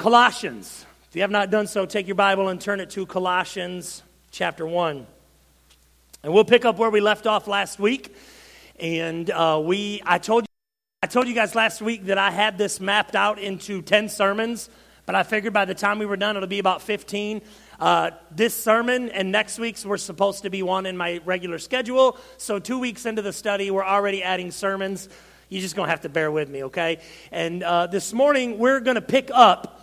Colossians. If you have not done so, take your Bible and turn it to Colossians chapter 1. And we'll pick up where we left off last week. And uh, we, I told you, I told you guys last week that I had this mapped out into 10 sermons, but I figured by the time we were done, it'll be about 15. Uh, this sermon and next week's were supposed to be one in my regular schedule. So, two weeks into the study, we're already adding sermons. You're just going to have to bear with me, okay? And uh, this morning, we're going to pick up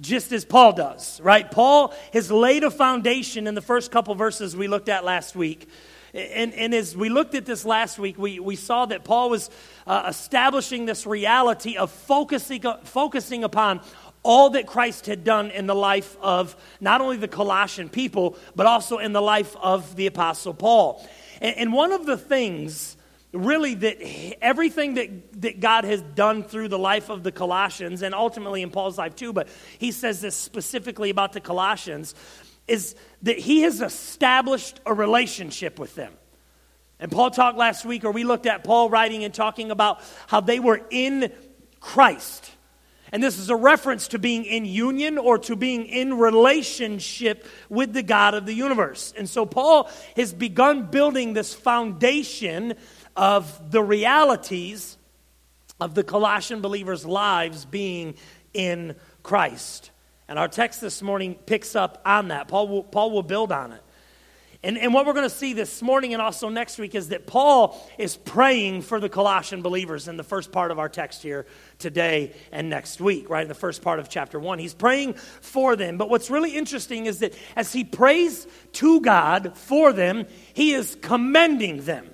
just as Paul does, right? Paul has laid a foundation in the first couple verses we looked at last week. And, and as we looked at this last week, we, we saw that Paul was uh, establishing this reality of focusing, focusing upon all that Christ had done in the life of not only the Colossian people, but also in the life of the Apostle Paul. And, and one of the things, really, that everything that, that God has done through the life of the Colossians, and ultimately in Paul's life too, but he says this specifically about the Colossians, is that he has established a relationship with them. And Paul talked last week, or we looked at Paul writing and talking about how they were in Christ. And this is a reference to being in union or to being in relationship with the God of the universe. And so Paul has begun building this foundation of the realities of the Colossian believers' lives being in Christ. And our text this morning picks up on that. Paul will, Paul will build on it. And, and what we're going to see this morning and also next week is that Paul is praying for the Colossian believers in the first part of our text here today and next week, right? In the first part of chapter one. He's praying for them. But what's really interesting is that as he prays to God for them, he is commending them.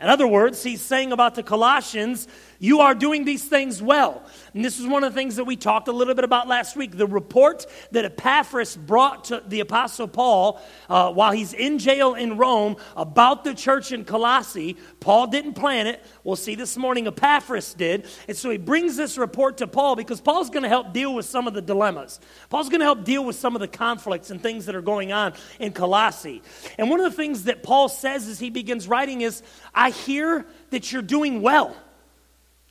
In other words, he's saying about the Colossians, you are doing these things well. And this is one of the things that we talked a little bit about last week. The report that Epaphras brought to the Apostle Paul uh, while he's in jail in Rome about the church in Colossae, Paul didn't plan it. We'll see this morning Epaphras did. And so he brings this report to Paul because Paul's going to help deal with some of the dilemmas. Paul's going to help deal with some of the conflicts and things that are going on in Colossae. And one of the things that Paul says as he begins writing is, I hear that you're doing well.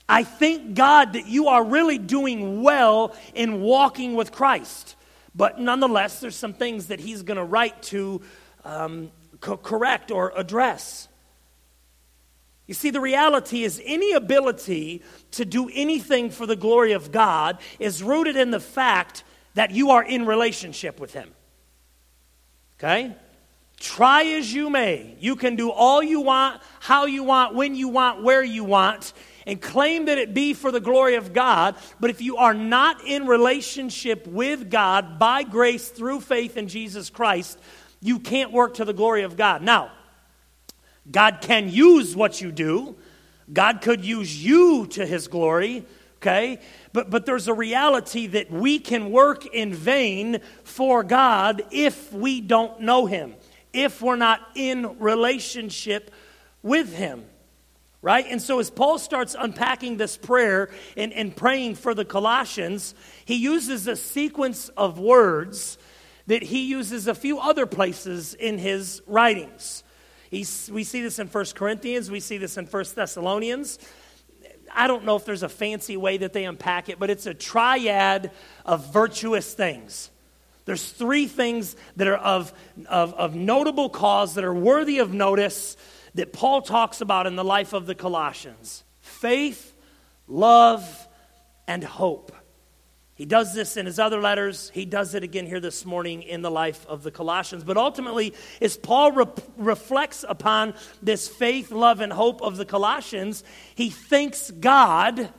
I thank God that you are really doing well in walking with Christ. But nonetheless, there's some things that he's going to write to um, co- correct or address. You see, the reality is any ability to do anything for the glory of God is rooted in the fact that you are in relationship with Him. Okay? Try as you may, you can do all you want, how you want, when you want, where you want and claim that it be for the glory of God, but if you are not in relationship with God by grace through faith in Jesus Christ, you can't work to the glory of God. Now, God can use what you do. God could use you to his glory, okay? But, but there's a reality that we can work in vain for God if we don't know him, if we're not in relationship with him right? And so, as Paul starts unpacking this prayer and, and praying for the Colossians, he uses a sequence of words that he uses a few other places in his writings. He's, we see this in 1 Corinthians, we see this in 1 Thessalonians. I don't know if there's a fancy way that they unpack it, but it's a triad of virtuous things. There's three things that are of, of, of notable cause, that are worthy of notice, that Paul talks about in the life of the Colossians faith, love, and hope. He does this in his other letters. He does it again here this morning in the life of the Colossians. But ultimately, as Paul re- reflects upon this faith, love, and hope of the Colossians, he thanks God,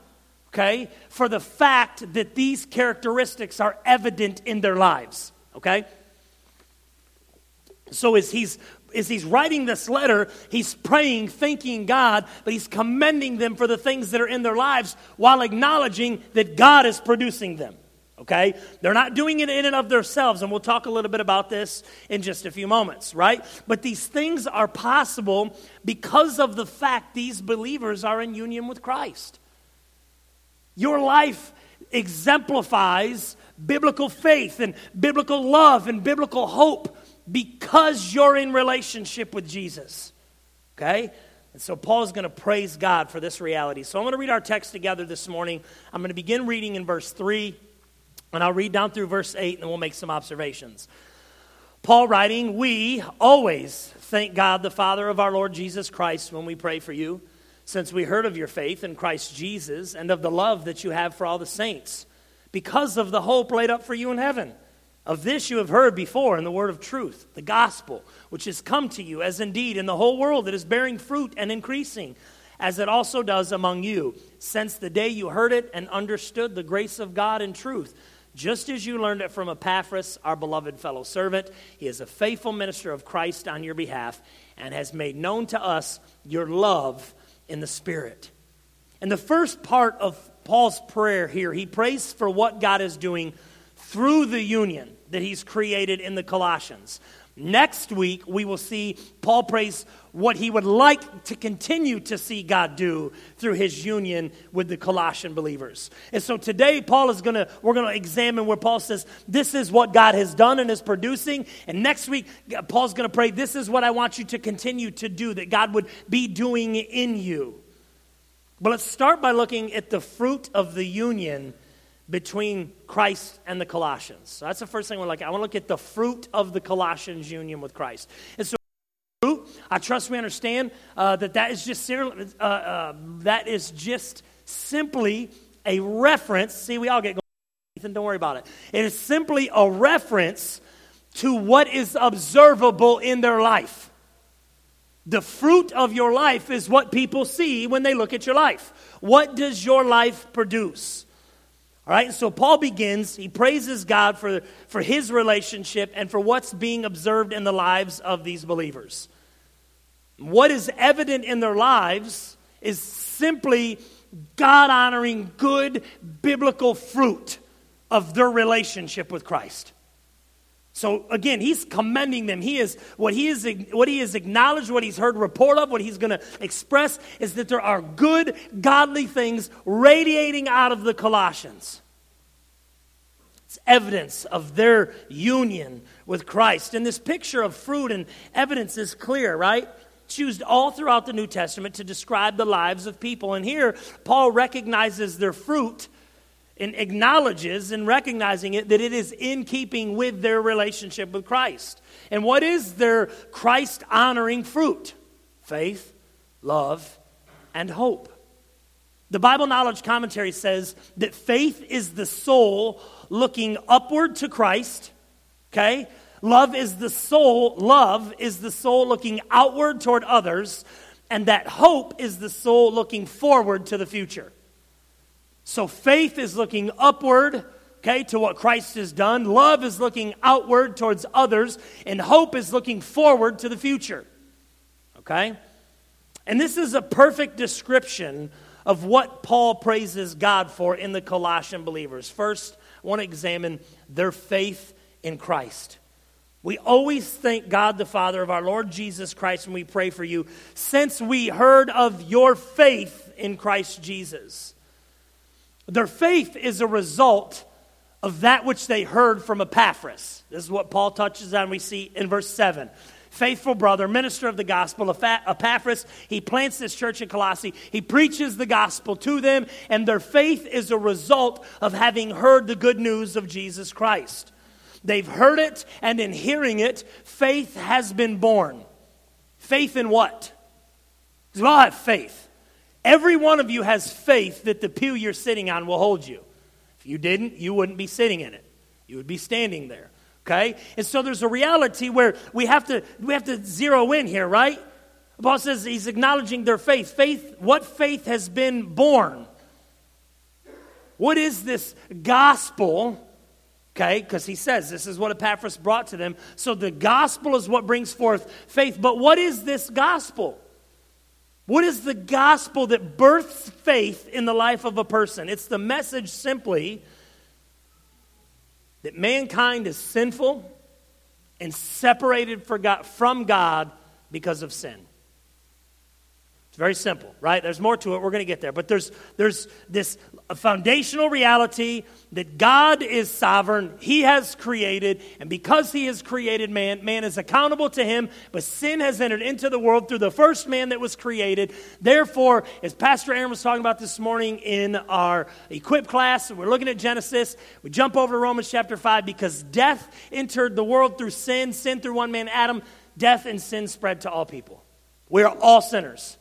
okay, for the fact that these characteristics are evident in their lives, okay? So as he's as he's writing this letter, he's praying, thanking God, but he's commending them for the things that are in their lives while acknowledging that God is producing them. Okay? They're not doing it in and of themselves, and we'll talk a little bit about this in just a few moments, right? But these things are possible because of the fact these believers are in union with Christ. Your life exemplifies biblical faith and biblical love and biblical hope because you're in relationship with Jesus. Okay? And so Paul's going to praise God for this reality. So I'm going to read our text together this morning. I'm going to begin reading in verse 3. And I'll read down through verse 8 and then we'll make some observations. Paul writing, We always thank God, the Father of our Lord Jesus Christ, when we pray for you, since we heard of your faith in Christ Jesus and of the love that you have for all the saints, because of the hope laid up for you in heaven. Of this you have heard before in the word of truth, the gospel, which has come to you, as indeed in the whole world it is bearing fruit and increasing, as it also does among you, since the day you heard it and understood the grace of God in truth just as you learned it from Epaphras, our beloved fellow servant. He is a faithful minister of Christ on your behalf and has made known to us your love in the Spirit. And the first part of Paul's prayer here, he prays for what God is doing through the union that he's created in the Colossians. Next week, we will see Paul prays what he would like to continue to see God do through his union with the Colossian believers. And so today, Paul is going to, we're going to examine where Paul says, This is what God has done and is producing. And next week, Paul's going to pray, This is what I want you to continue to do, that God would be doing in you. But let's start by looking at the fruit of the union between Christ and the Colossians. So that's the first thing we're at. I want to look at the fruit of the Colossians union with Christ. And so I trust we understand uh, that that is just uh, uh, that is just simply a reference. See, we all get going. Ethan, don't worry about it. It is simply a reference to what is observable in their life. The fruit of your life is what people see when they look at your life. What does your life produce? All right, so Paul begins, he praises God for, for his relationship and for what's being observed in the lives of these believers. What is evident in their lives is simply God honoring, good biblical fruit of their relationship with Christ. So again, he's commending them. He is what he is what he has acknowledged, what he's heard report of, what he's going to express is that there are good, godly things radiating out of the Colossians. It's evidence of their union with Christ. And this picture of fruit and evidence is clear, right? It's used all throughout the New Testament to describe the lives of people. And here, Paul recognizes their fruit and acknowledges and recognizing it that it is in keeping with their relationship with Christ. And what is their Christ honoring fruit? Faith, love, and hope. The Bible Knowledge Commentary says that faith is the soul looking upward to Christ, okay? Love is the soul, love is the soul looking outward toward others, and that hope is the soul looking forward to the future. So faith is looking upward, okay, to what Christ has done. Love is looking outward towards others, and hope is looking forward to the future. Okay? And this is a perfect description of what Paul praises God for in the Colossian believers. First, I want to examine their faith in Christ. We always thank God the Father of our Lord Jesus Christ when we pray for you, since we heard of your faith in Christ Jesus. Their faith is a result of that which they heard from Epaphras. This is what Paul touches on, we see in verse 7. Faithful brother, minister of the gospel, Epaphras, he plants this church in Colossae. He preaches the gospel to them, and their faith is a result of having heard the good news of Jesus Christ. They've heard it, and in hearing it, faith has been born. Faith in what? Because we all have faith. Every one of you has faith that the pew you're sitting on will hold you. If you didn't, you wouldn't be sitting in it. You would be standing there. Okay? And so there's a reality where we have to we have to zero in here, right? Paul says he's acknowledging their faith. Faith, what faith has been born? What is this gospel? Okay, because he says this is what Epaphras brought to them. So the gospel is what brings forth faith. But what is this gospel? What is the gospel that births faith in the life of a person? It's the message simply that mankind is sinful and separated from God because of sin. It's very simple, right? There's more to it. We're going to get there. But there's, there's this foundational reality that God is sovereign. He has created. And because He has created man, man is accountable to Him. But sin has entered into the world through the first man that was created. Therefore, as Pastor Aaron was talking about this morning in our equip class, we're looking at Genesis. We jump over to Romans chapter 5 because death entered the world through sin, sin through one man, Adam. Death and sin spread to all people. We are all sinners.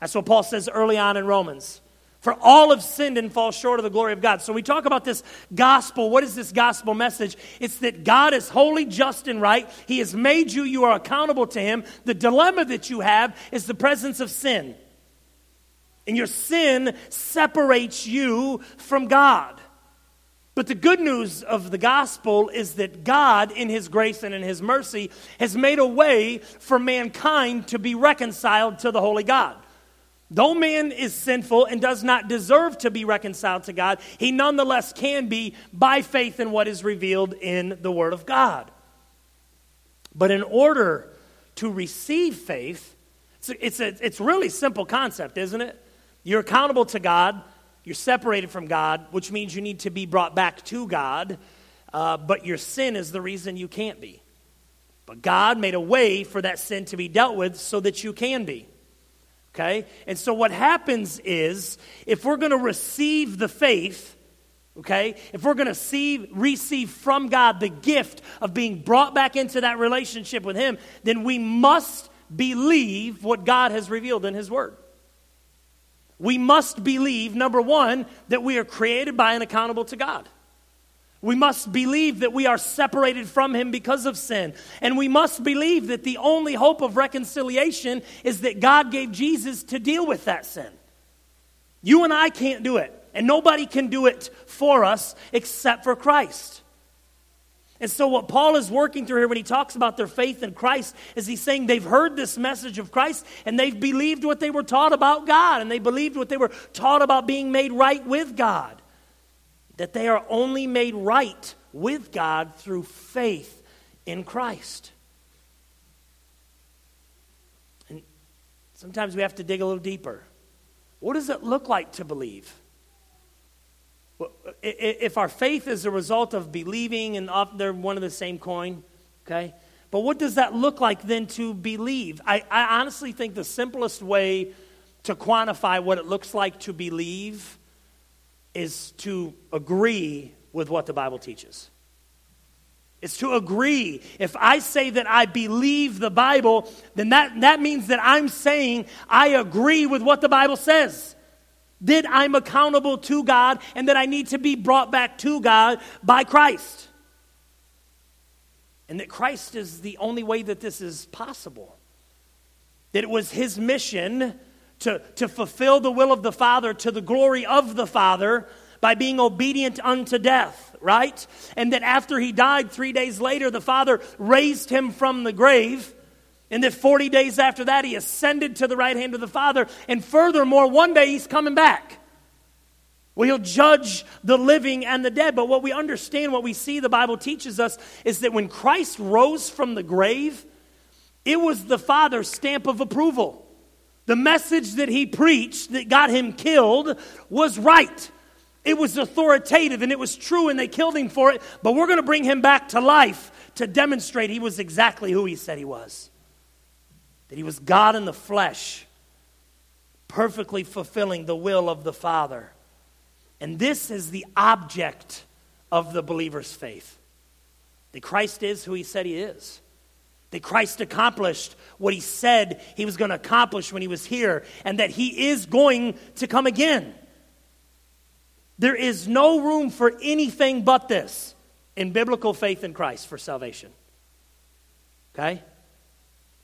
That's what Paul says early on in Romans. For all have sinned and fall short of the glory of God. So we talk about this gospel. What is this gospel message? It's that God is holy, just, and right. He has made you. You are accountable to Him. The dilemma that you have is the presence of sin. And your sin separates you from God. But the good news of the gospel is that God, in His grace and in His mercy, has made a way for mankind to be reconciled to the Holy God. Though man is sinful and does not deserve to be reconciled to God, he nonetheless can be by faith in what is revealed in the Word of God. But in order to receive faith, it's a, it's really simple concept, isn't it? You're accountable to God, you're separated from God, which means you need to be brought back to God, uh, but your sin is the reason you can't be. But God made a way for that sin to be dealt with so that you can be. Okay? And so what happens is if we're going to receive the faith, okay, if we're going to receive from God the gift of being brought back into that relationship with Him, then we must believe what God has revealed in His Word. We must believe, number one, that we are created by and accountable to God. We must believe that we are separated from Him because of sin. And we must believe that the only hope of reconciliation is that God gave Jesus to deal with that sin. You and I can't do it, and nobody can do it for us except for Christ. And so, what Paul is working through here when he talks about their faith in Christ is he's saying they've heard this message of Christ and they've believed what they were taught about God and they believed what they were taught about being made right with God that they are only made right with God through faith in Christ. And sometimes we have to dig a little deeper. What does it look like to believe? If our faith is a result of believing, and they're one of the same coin, okay? But what does that look like then to believe? I, I honestly think the simplest way to quantify what it looks like to believe is to agree with what the Bible teaches. It's to agree. If I say that I believe the Bible, then that, that means that I'm saying I agree with what the Bible says. That I'm accountable to God and that I need to be brought back to God by Christ. And that Christ is the only way that this is possible. That it was His mission to, to fulfill the will of the Father to the glory of the Father by being obedient unto death, right? And that after he died, three days later, the Father raised him from the grave. And that 40 days after that, he ascended to the right hand of the Father. And furthermore, one day he's coming back. Well, he'll judge the living and the dead. But what we understand, what we see the Bible teaches us, is that when Christ rose from the grave, it was the Father's stamp of approval. The message that he preached that got him killed was right. It was authoritative and it was true, and they killed him for it. But we're going to bring him back to life to demonstrate he was exactly who he said he was that he was God in the flesh, perfectly fulfilling the will of the Father. And this is the object of the believer's faith that Christ is who he said he is. That Christ accomplished what he said he was going to accomplish when he was here, and that he is going to come again. There is no room for anything but this in biblical faith in Christ for salvation. Okay?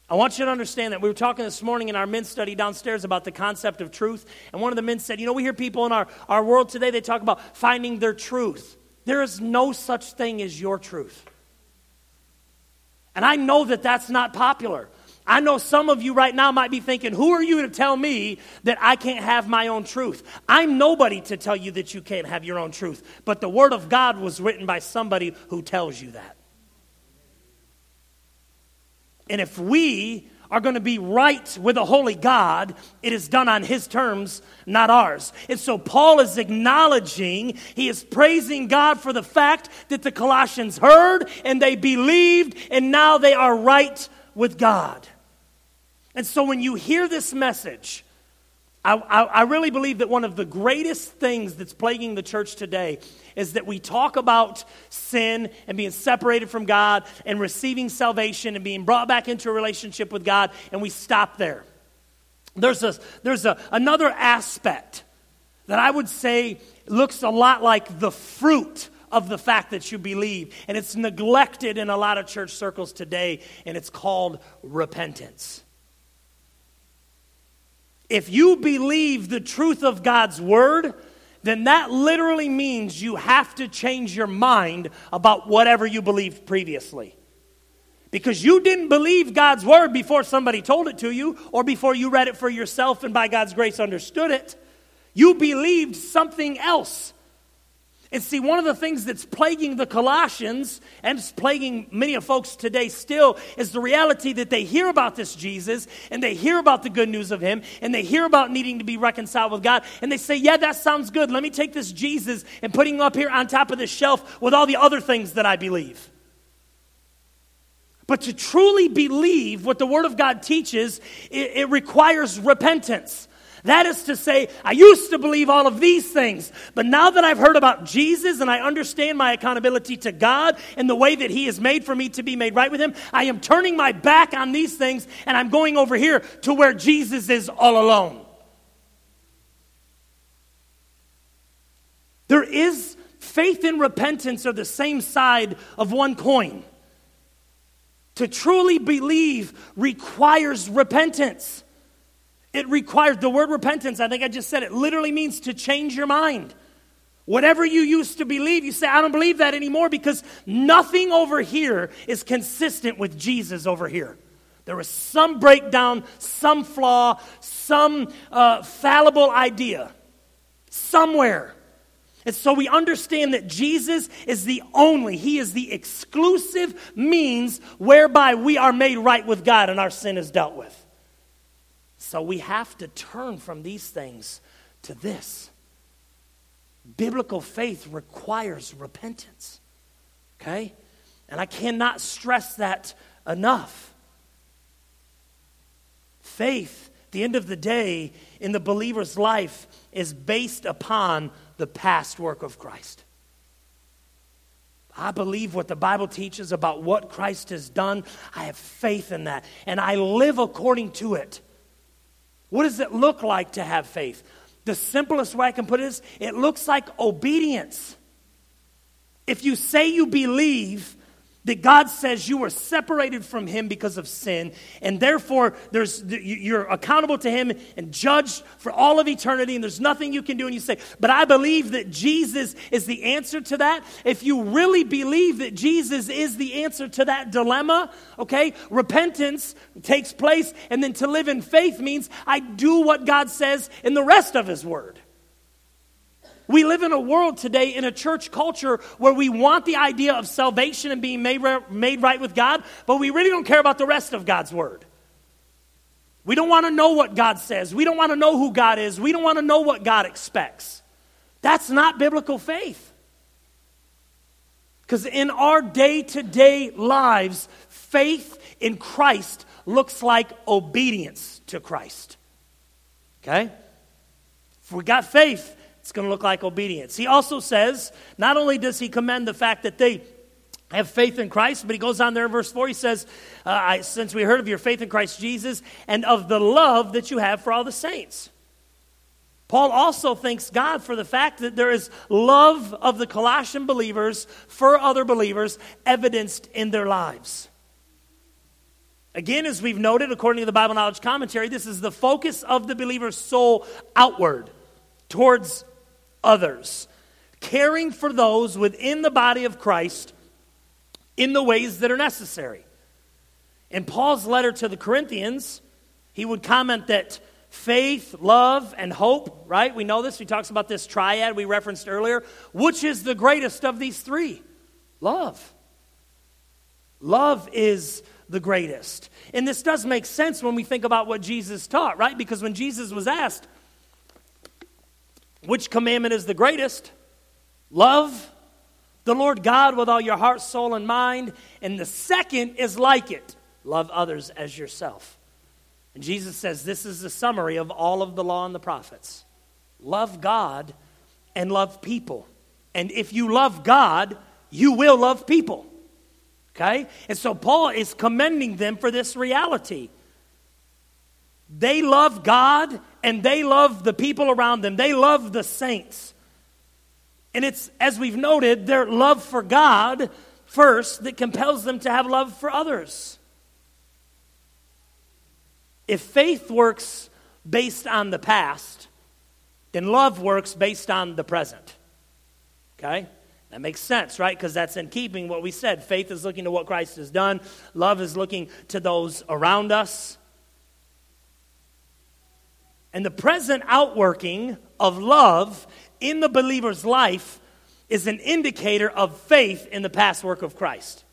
I want you to understand that we were talking this morning in our men's study downstairs about the concept of truth. And one of the men said, You know, we hear people in our, our world today, they talk about finding their truth. There is no such thing as your truth. And I know that that's not popular. I know some of you right now might be thinking, Who are you to tell me that I can't have my own truth? I'm nobody to tell you that you can't have your own truth. But the Word of God was written by somebody who tells you that. And if we are going to be right with a holy God, it is done on his terms, not ours. And so Paul is acknowledging, he is praising God for the fact that the Colossians heard and they believed, and now they are right with God. And so when you hear this message, I, I, I, really believe that one of the greatest things that's plaguing the church today is that we talk about sin and being separated from God and receiving salvation and being brought back into a relationship with God, and we stop there. There's, a, there's a, another aspect that I would say looks a lot like the fruit of the fact that you believe, and it's neglected in a lot of church circles today, and it's called repentance. If you believe the truth of God's word, then that literally means you have to change your mind about whatever you believed previously. Because you didn't believe God's word before somebody told it to you or before you read it for yourself and by God's grace understood it. You believed something else. And see, one of the things that's plaguing the Colossians and it's plaguing many of folks today still is the reality that they hear about this Jesus and they hear about the good news of him and they hear about needing to be reconciled with God and they say, Yeah, that sounds good. Let me take this Jesus and putting him up here on top of this shelf with all the other things that I believe. But to truly believe what the Word of God teaches, it, it requires repentance. That is to say, I used to believe all of these things, but now that I've heard about Jesus and I understand my accountability to God and the way that He has made for me to be made right with Him, I am turning my back on these things and I'm going over here to where Jesus is all alone. There is faith and repentance are the same side of one coin. To truly believe requires repentance. It requires, the word repentance, I think I just said it, literally means to change your mind. Whatever you used to believe, you say, I don't believe that anymore because nothing over here is consistent with Jesus over here. There is some breakdown, some flaw, some uh, fallible idea somewhere. And so we understand that Jesus is the only, He is the exclusive means whereby we are made right with God and our sin is dealt with. So we have to turn from these things to this. Biblical faith requires repentance. Okay? And I cannot stress that enough. Faith, the end of the day, in the believer's life is based upon the past work of Christ. I believe what the Bible teaches about what Christ has done. I have faith in that. And I live according to it. What does it look like to have faith? The simplest way I can put it is it looks like obedience. If you say you believe, that God says you were separated from Him because of sin, and therefore there's, you're accountable to Him and judged for all of eternity, and there's nothing you can do. And you say, But I believe that Jesus is the answer to that. If you really believe that Jesus is the answer to that dilemma, okay, repentance takes place, and then to live in faith means I do what God says in the rest of His Word. We live in a world today in a church culture where we want the idea of salvation and being made, made right with God, but we really don't care about the rest of God's word. We don't want to know what God says. We don't want to know who God is. We don't want to know what God expects. That's not biblical faith. Because in our day to day lives, faith in Christ looks like obedience to Christ. Okay? If we got faith, it's going to look like obedience. He also says, not only does he commend the fact that they have faith in Christ, but he goes on there in verse 4. He says, uh, I, Since we heard of your faith in Christ Jesus and of the love that you have for all the saints. Paul also thanks God for the fact that there is love of the Colossian believers for other believers evidenced in their lives. Again, as we've noted, according to the Bible Knowledge Commentary, this is the focus of the believer's soul outward towards others, caring for those within the body of Christ in the ways that are necessary. In Paul's letter to the Corinthians, he would comment that faith, love, and hope, right? We know this. He talks about this triad we referenced earlier. Which is the greatest of these three? Love. Love is the greatest. And this does make sense when we think about what Jesus taught, right? Because when Jesus was asked, which commandment is the greatest? Love the Lord God with all your heart, soul, and mind. And the second is like it love others as yourself. And Jesus says this is the summary of all of the law and the prophets love God and love people. And if you love God, you will love people. Okay? And so Paul is commending them for this reality. They love God and they love the people around them, they love the saints. And it's, as we've noted, their love for God first that compels them to have love for others. If faith works based on the past, then love works based on the present. Okay? That makes sense, right? Because that's in keeping what we said. Faith is looking to what Christ has done, love is looking to those around us. And the present outworking of love in the believer's life is an indicator of faith in the past work of Christ.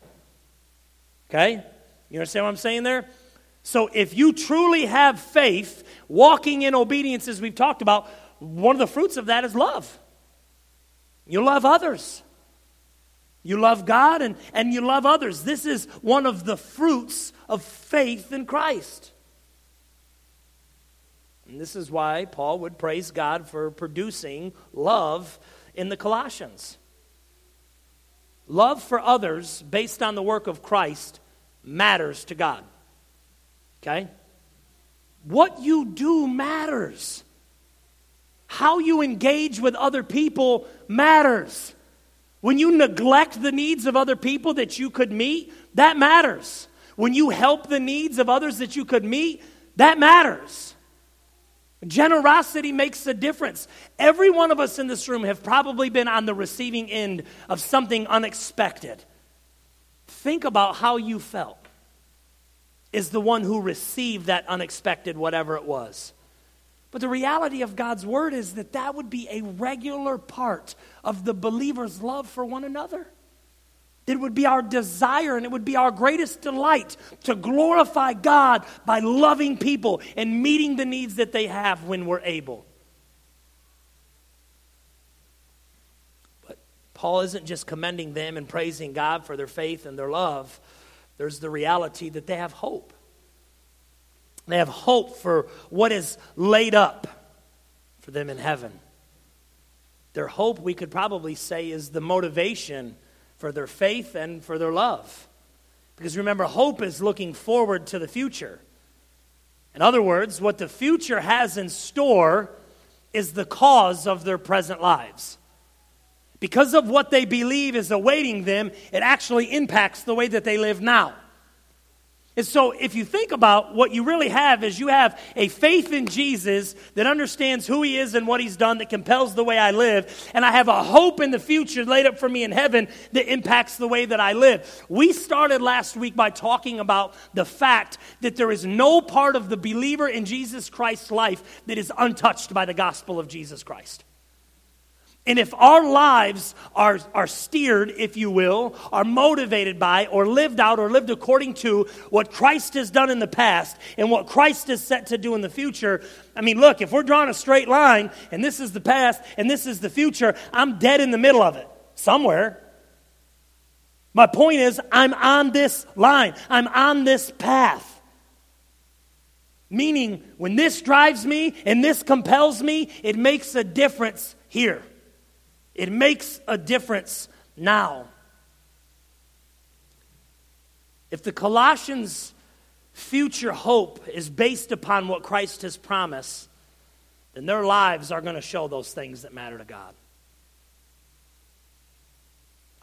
Okay? You understand what I'm saying there? So if you truly have faith, walking in obedience, as we've talked about, one of the fruits of that is love. You love others. You love God and, and you love others. This is one of the fruits of faith in Christ. And this is why Paul would praise God for producing love in the Colossians. Love for others based on the work of Christ matters to God. Okay? What you do matters. How you engage with other people matters. When you neglect the needs of other people that you could meet, that matters. When you help the needs of others that you could meet, that matters. Generosity makes a difference. Every one of us in this room have probably been on the receiving end of something unexpected. Think about how you felt is the one who received that unexpected whatever it was. But the reality of God's word is that that would be a regular part of the believer's love for one another. It would be our desire and it would be our greatest delight to glorify God by loving people and meeting the needs that they have when we're able. But Paul isn't just commending them and praising God for their faith and their love, there's the reality that they have hope. They have hope for what is laid up for them in heaven. Their hope, we could probably say, is the motivation for their faith and for their love. Because remember, hope is looking forward to the future. In other words, what the future has in store is the cause of their present lives. Because of what they believe is awaiting them, it actually impacts the way that they live now. And so, if you think about what you really have, is you have a faith in Jesus that understands who he is and what he's done, that compels the way I live, and I have a hope in the future laid up for me in heaven that impacts the way that I live. We started last week by talking about the fact that there is no part of the believer in Jesus Christ's life that is untouched by the gospel of Jesus Christ. And if our lives are, are steered, if you will, are motivated by, or lived out, or lived according to what Christ has done in the past and what Christ is set to do in the future, I mean, look, if we're drawing a straight line and this is the past and this is the future, I'm dead in the middle of it somewhere. My point is, I'm on this line, I'm on this path. Meaning, when this drives me and this compels me, it makes a difference here. It makes a difference now. If the Colossians' future hope is based upon what Christ has promised, then their lives are going to show those things that matter to God.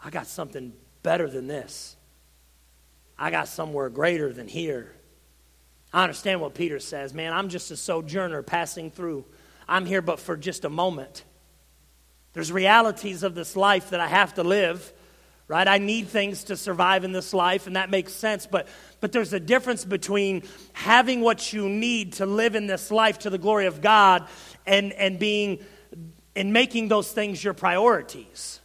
I got something better than this. I got somewhere greater than here. I understand what Peter says. Man, I'm just a sojourner passing through. I'm here but for just a moment. There's realities of this life that I have to live, right? I need things to survive in this life, and that makes sense. But, but there's a difference between having what you need to live in this life to the glory of God and, and being and making those things your priorities.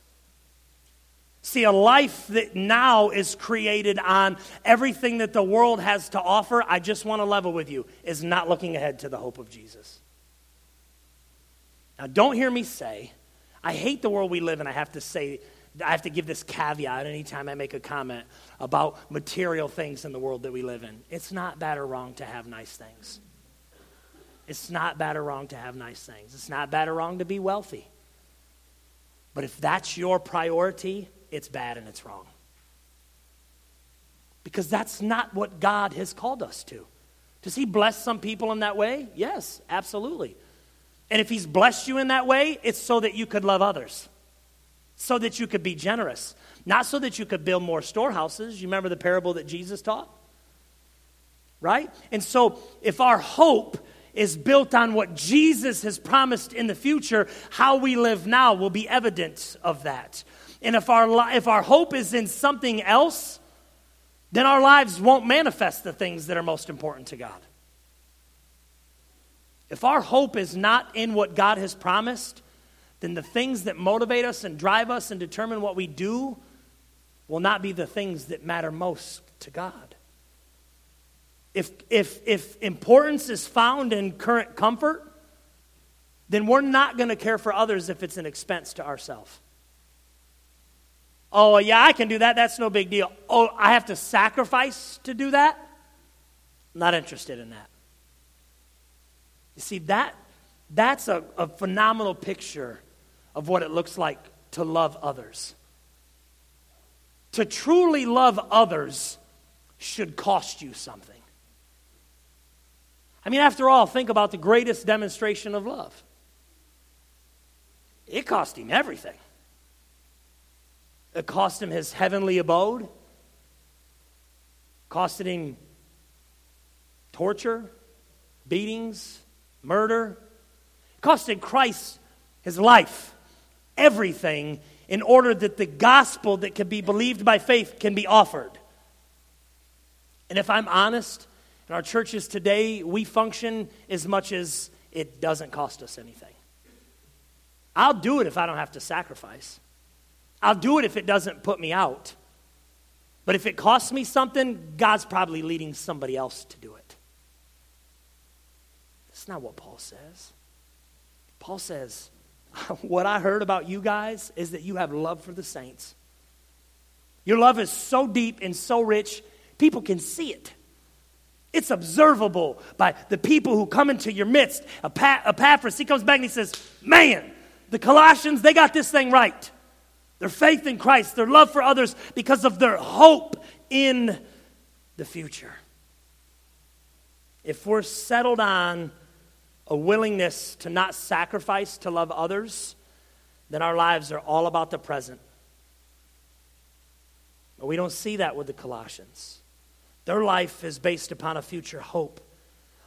See, a life that now is created on everything that the world has to offer, I just want to level with you, is not looking ahead to the hope of Jesus. Now, don't hear me say, I hate the world we live in. I have to say, I have to give this caveat anytime I make a comment about material things in the world that we live in. It's not bad or wrong to have nice things. It's not bad or wrong to have nice things. It's not bad or wrong to be wealthy. But if that's your priority, it's bad and it's wrong. Because that's not what God has called us to. Does He bless some people in that way? Yes, absolutely. And if He's blessed you in that way, it's so that you could love others, so that you could be generous, not so that you could build more storehouses. You remember the parable that Jesus taught? Right? And so if our hope is built on what Jesus has promised in the future, how we live now will be evidence of that. And if our, if our hope is in something else, then our lives won't manifest the things that are most important to God. If our hope is not in what God has promised, then the things that motivate us and drive us and determine what we do will not be the things that matter most to God. If, if, if importance is found in current comfort, then we're not going to care for others if it's an expense to ourselves. Oh, yeah, I can do that. That's no big deal. Oh, I have to sacrifice to do that? Not interested in that. You see, that, that's a, a phenomenal picture of what it looks like to love others. To truly love others should cost you something. I mean, after all, think about the greatest demonstration of love. It cost him everything. It cost him his heavenly abode, costed him torture, beatings, murder. Costed Christ his life, everything, in order that the gospel that can be believed by faith can be offered. And if I'm honest, in our churches today, we function as much as it doesn't cost us anything. I'll do it if I don't have to sacrifice. I'll do it if it doesn't put me out. But if it costs me something, God's probably leading somebody else to do it. That's not what Paul says. Paul says, What I heard about you guys is that you have love for the saints. Your love is so deep and so rich, people can see it. It's observable by the people who come into your midst. Epaphras, he comes back and he says, Man, the Colossians, they got this thing right. Their faith in Christ, their love for others, because of their hope in the future. If we're settled on a willingness to not sacrifice to love others, then our lives are all about the present. But we don't see that with the Colossians. Their life is based upon a future hope,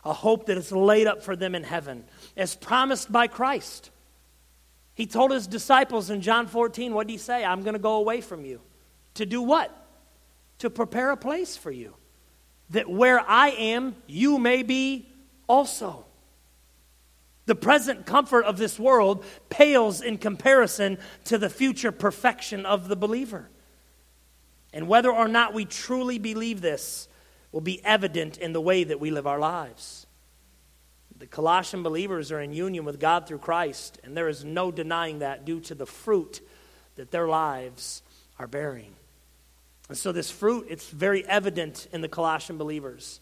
a hope that is laid up for them in heaven, as promised by Christ. He told his disciples in John 14, what did he say? I'm going to go away from you. To do what? To prepare a place for you. That where I am, you may be also. The present comfort of this world pales in comparison to the future perfection of the believer. And whether or not we truly believe this will be evident in the way that we live our lives. The Colossian believers are in union with God through Christ, and there is no denying that due to the fruit that their lives are bearing. And so, this fruit, it's very evident in the Colossian believers.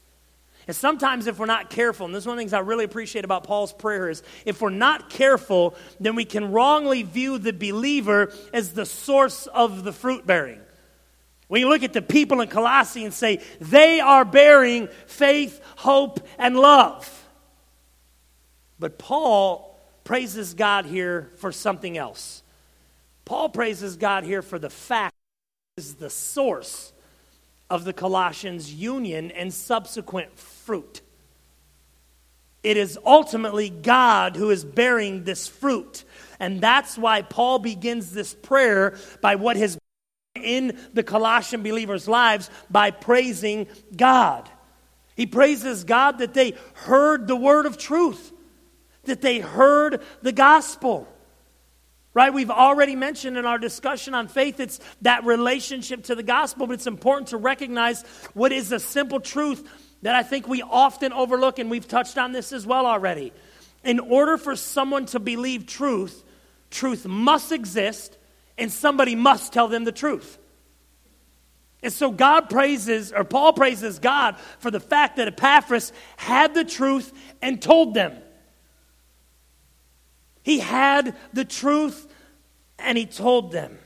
And sometimes, if we're not careful, and this is one of the things I really appreciate about Paul's prayer is if we're not careful, then we can wrongly view the believer as the source of the fruit bearing. You look at the people in Colossae and say, they are bearing faith, hope, and love. But Paul praises God here for something else. Paul praises God here for the fact is the source of the Colossians' union and subsequent fruit. It is ultimately God who is bearing this fruit. And that's why Paul begins this prayer by what has in the Colossian believers' lives by praising God. He praises God that they heard the word of truth that they heard the gospel. Right? We've already mentioned in our discussion on faith, it's that relationship to the gospel, but it's important to recognize what is a simple truth that I think we often overlook, and we've touched on this as well already. In order for someone to believe truth, truth must exist, and somebody must tell them the truth. And so God praises, or Paul praises God for the fact that Epaphras had the truth and told them. He had the truth and he told them.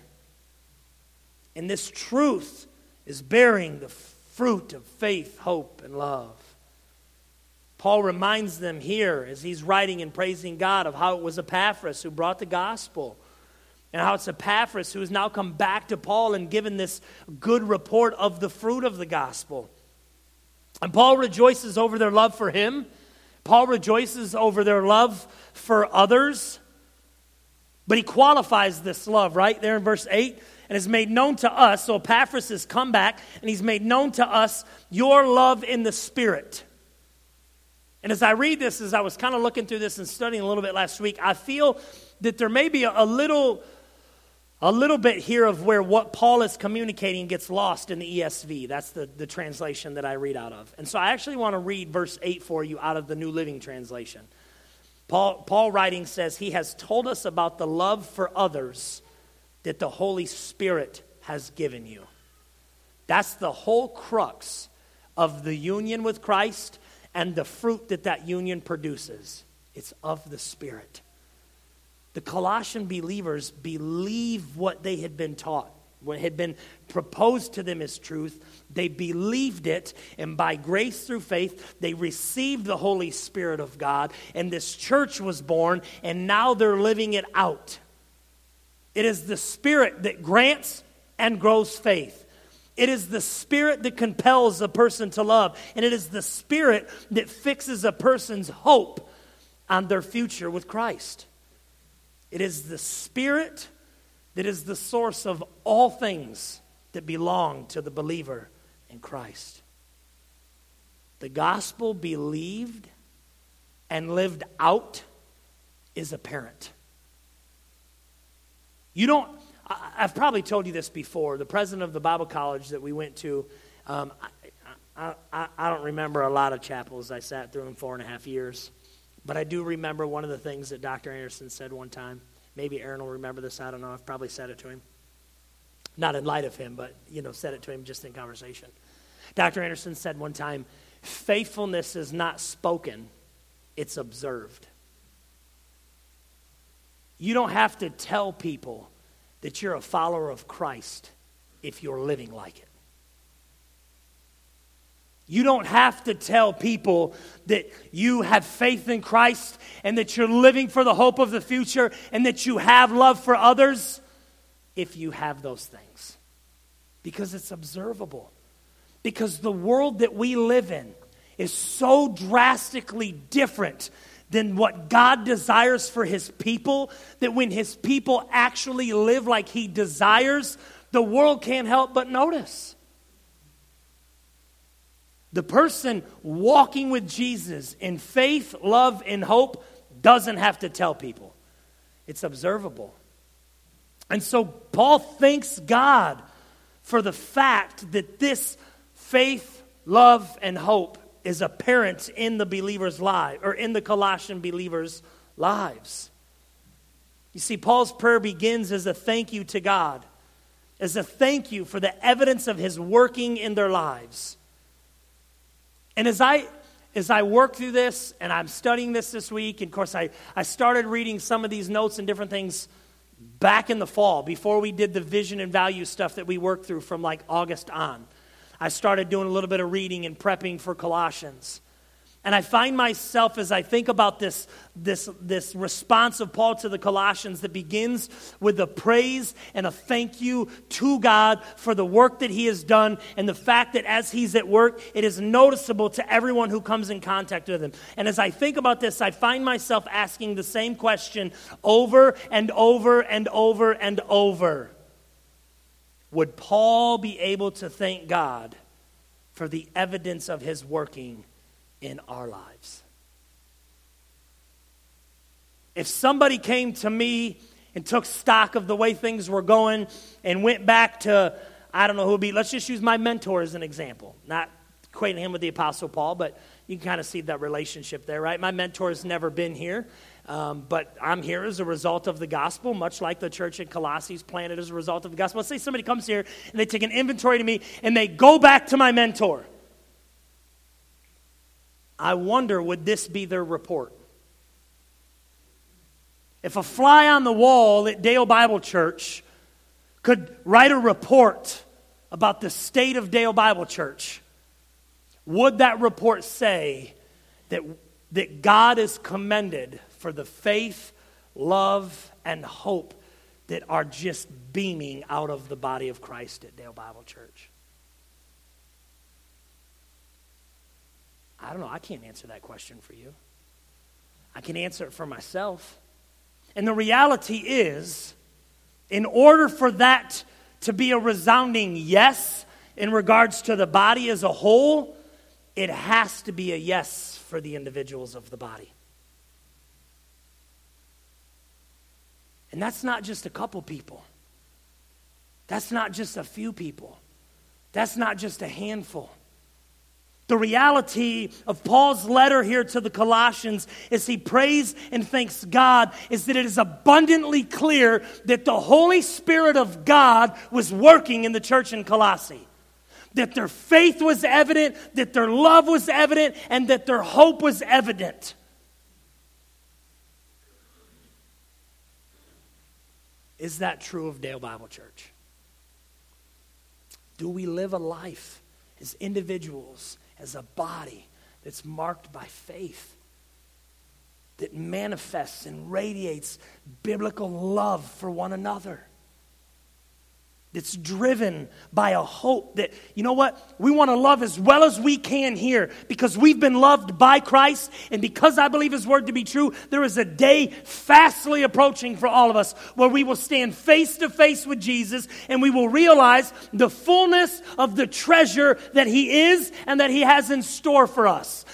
And this truth is bearing the fruit of faith, hope, and love. Paul reminds them here as he's writing and praising God of how it was Epaphras who brought the gospel. And how it's Epaphras who has now come back to Paul and given this good report of the fruit of the gospel. And Paul rejoices over their love for him. Paul rejoices over their love for others. But he qualifies this love right there in verse 8 and is made known to us. So Epaphras has come back and he's made known to us your love in the Spirit. And as I read this, as I was kind of looking through this and studying a little bit last week, I feel that there may be a, a little a little bit here of where what Paul is communicating gets lost in the ESV. That's the, the translation that I read out of. And so I actually want to read verse 8 for you out of the New Living Translation. Paul, Paul writing says, He has told us about the love for others that the Holy Spirit has given you. That's the whole crux of the union with Christ and the fruit that that union produces. It's of the Spirit. The Colossian believers believe what they had been taught what had been proposed to them as truth. They believed it, and by grace through faith, they received the Holy Spirit of God, and this church was born, and now they're living it out. It is the Spirit that grants and grows faith. It is the Spirit that compels a person to love, and it is the Spirit that fixes a person's hope on their future with Christ. It is the Spirit that is the source of all things that belong to the believer in Christ. The gospel believed and lived out is apparent. You don't, I've probably told you this before. The president of the Bible college that we went to, um, I, I, I, don't remember a lot of chapels I sat through in four and a half years, but I do remember one of the things that Dr. Anderson said one time. Maybe Aaron will remember this. I don't know. I've probably said it to him. Not in light of him, but, you know, said it to him just in conversation. Dr. Anderson said one time faithfulness is not spoken, it's observed. You don't have to tell people that you're a follower of Christ if you're living like it. You don't have to tell people that you have faith in Christ and that you're living for the hope of the future and that you have love for others if you have those things. Because it's observable. Because the world that we live in is so drastically different than what God desires for his people that when his people actually live like he desires, the world can't help but notice. The person walking with Jesus in faith, love, and hope doesn't have to tell people, it's observable. And so Paul thanks God for the fact that this faith, love, and hope is apparent in the believer's life or in the Colossian believers' lives. You see, Paul's prayer begins as a thank you to God, as a thank you for the evidence of his working in their lives. And as I as I work through this and I'm studying this this week, and of course I, I started reading some of these notes and different things back in the fall before we did the vision and value stuff that we worked through from like August on. I started doing a little bit of reading and prepping for Colossians. And I find myself as I think about this, this, this response of Paul to the Colossians that begins with a praise and a thank you to God for the work that he has done and the fact that as he's at work, it is noticeable to everyone who comes in contact with him. And as I think about this, I find myself asking the same question over and over and over and over. Would Paul be able to thank God for the evidence of his working? in our lives. If somebody came to me and took stock of the way things were going and went back to, I don't know who would be, let's just use my mentor as an example. Not equating him with the Apostle Paul, but you can kind of see that relationship there, right? My mentor has never been here. Um, but I'm here as a result of the gospel, much like the church in Colossae planted as a result of the gospel. Let's say somebody comes here and they take an inventory to me and they go back to my mentor. I wonder, would this be their report? If a fly on the wall at Dale Bible Church could write a report about the state of Dale Bible Church, would that report say that, that God is commended for the faith, love, and hope that are just beaming out of the body of Christ at Dale Bible Church? I don't know. I can't answer that question for you. I can answer it for myself. And the reality is, in order for that to be a resounding yes in regards to the body as a whole, it has to be a yes for the individuals of the body. And that's not just a couple people. That's not just a few people. That's not just a handful. The reality of Paul's letter here to the Colossians as he prays and thanks God is that it is abundantly clear that the Holy Spirit of God was working in the church in Colossae. That their faith was evident, that their love was evident, and that their hope was evident. Is that true of Dale Bible Church? Do we live a life as individuals, as a body that's marked by faith, that manifests and radiates biblical love for one another? It's driven by a hope that, you know what, we want to love as well as we can here because we've been loved by Christ. And because I believe His word to be true, there is a day fastly approaching for all of us where we will stand face to face with Jesus and we will realize the fullness of the treasure that He is and that He has in store for us.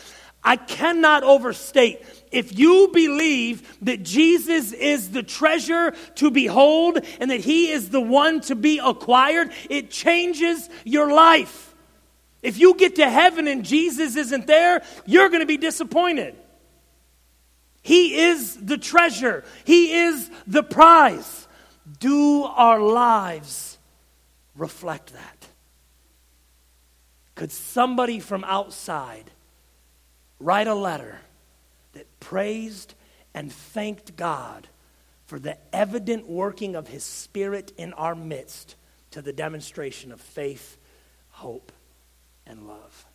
I cannot overstate if you believe that Jesus is the treasure to behold and that he is the one to be acquired, it changes your life. If you get to heaven and Jesus isn't there, you're going to be disappointed. He is the treasure, He is the prize. Do our lives reflect that? Could somebody from outside write a letter that praised and thanked God for the evident working of His Spirit in our midst to the demonstration of faith, hope, and love.